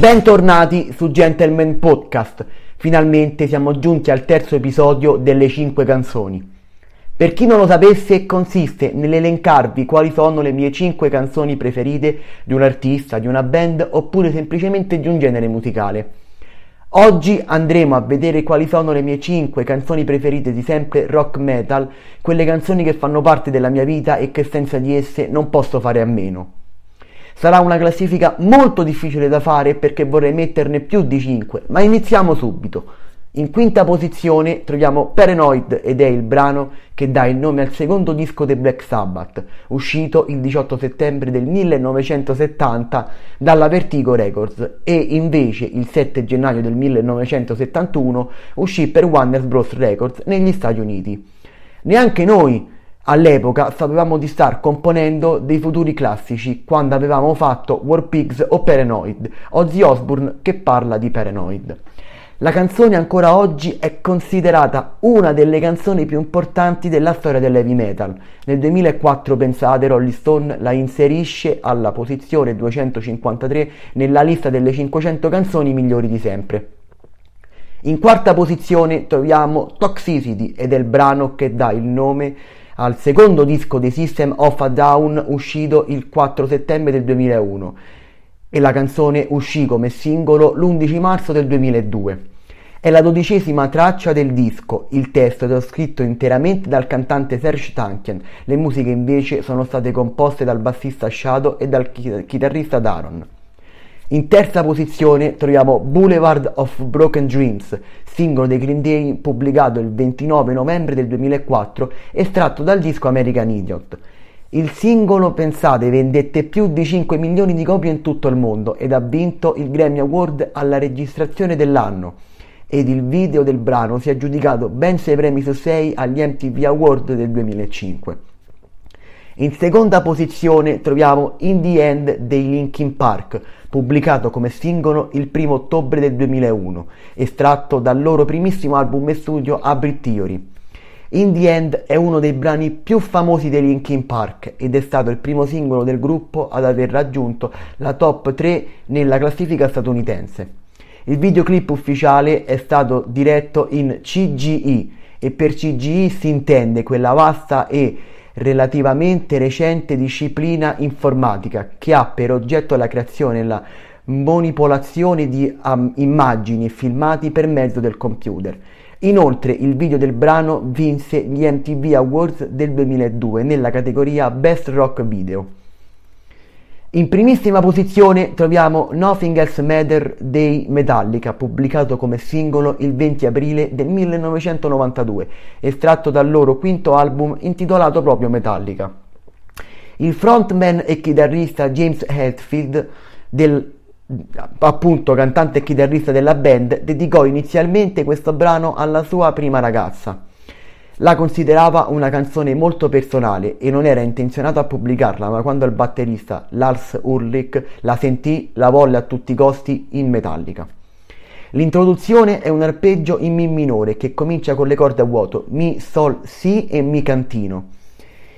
Bentornati su Gentleman Podcast. Finalmente siamo giunti al terzo episodio delle 5 canzoni. Per chi non lo sapesse, consiste nell'elencarvi quali sono le mie 5 canzoni preferite di un artista, di una band oppure semplicemente di un genere musicale. Oggi andremo a vedere quali sono le mie 5 canzoni preferite di sempre rock metal, quelle canzoni che fanno parte della mia vita e che senza di esse non posso fare a meno. Sarà una classifica molto difficile da fare perché vorrei metterne più di 5, ma iniziamo subito. In quinta posizione troviamo Paranoid ed è il brano che dà il nome al secondo disco dei Black Sabbath, uscito il 18 settembre del 1970 dalla Vertigo Records e invece il 7 gennaio del 1971 uscì per Warner Bros. Records negli Stati Uniti. Neanche noi All'epoca sapevamo di star componendo dei futuri classici quando avevamo fatto War Pigs o Paranoid, Ozzy Osbourne che parla di Paranoid. La canzone ancora oggi è considerata una delle canzoni più importanti della storia dell'heavy metal. Nel 2004, pensate, Rolling Stone la inserisce alla posizione 253 nella lista delle 500 canzoni migliori di sempre. In quarta posizione troviamo Toxicity ed è il brano che dà il nome al secondo disco dei System of a Down uscito il 4 settembre del 2001 e la canzone uscì come singolo l'11 marzo del 2002. È la dodicesima traccia del disco, il testo è scritto interamente dal cantante Serge Tankian, le musiche invece sono state composte dal bassista Shadow e dal chitarrista Daron. In terza posizione troviamo Boulevard of Broken Dreams, singolo dei Green Day pubblicato il 29 novembre del 2004, estratto dal disco American Idiot. Il singolo, pensate, vendette più di 5 milioni di copie in tutto il mondo ed ha vinto il Grammy Award alla registrazione dell'anno ed il video del brano si è aggiudicato ben 6 premi su 6 agli MTV Award del 2005. In seconda posizione troviamo In the End dei Linkin Park, pubblicato come singolo il 1 ottobre del 2001, estratto dal loro primissimo album e studio Hybrid Theory. In the End è uno dei brani più famosi dei Linkin Park ed è stato il primo singolo del gruppo ad aver raggiunto la top 3 nella classifica statunitense. Il videoclip ufficiale è stato diretto in CGI e per CGI si intende quella vasta e relativamente recente disciplina informatica che ha per oggetto la creazione e la manipolazione di um, immagini e filmati per mezzo del computer. Inoltre il video del brano vinse gli MTV Awards del 2002 nella categoria Best Rock Video. In primissima posizione troviamo Nothing Else Matter dei Metallica, pubblicato come singolo il 20 aprile del 1992, estratto dal loro quinto album intitolato proprio Metallica. Il frontman e chitarrista James Hetfield, del, appunto cantante e chitarrista della band, dedicò inizialmente questo brano alla sua prima ragazza. La considerava una canzone molto personale e non era intenzionato a pubblicarla, ma quando il batterista Lars Ulrich la sentì, la volle a tutti i costi in metallica. L'introduzione è un arpeggio in Mi minore che comincia con le corde a vuoto Mi, Sol, Si e Mi cantino.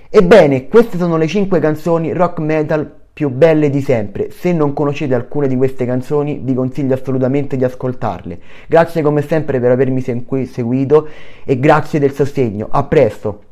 Ebbene, queste sono le 5 canzoni rock metal più belle di sempre. Se non conoscete alcune di queste canzoni, vi consiglio assolutamente di ascoltarle. Grazie come sempre per avermi seguito e grazie del sostegno. A presto!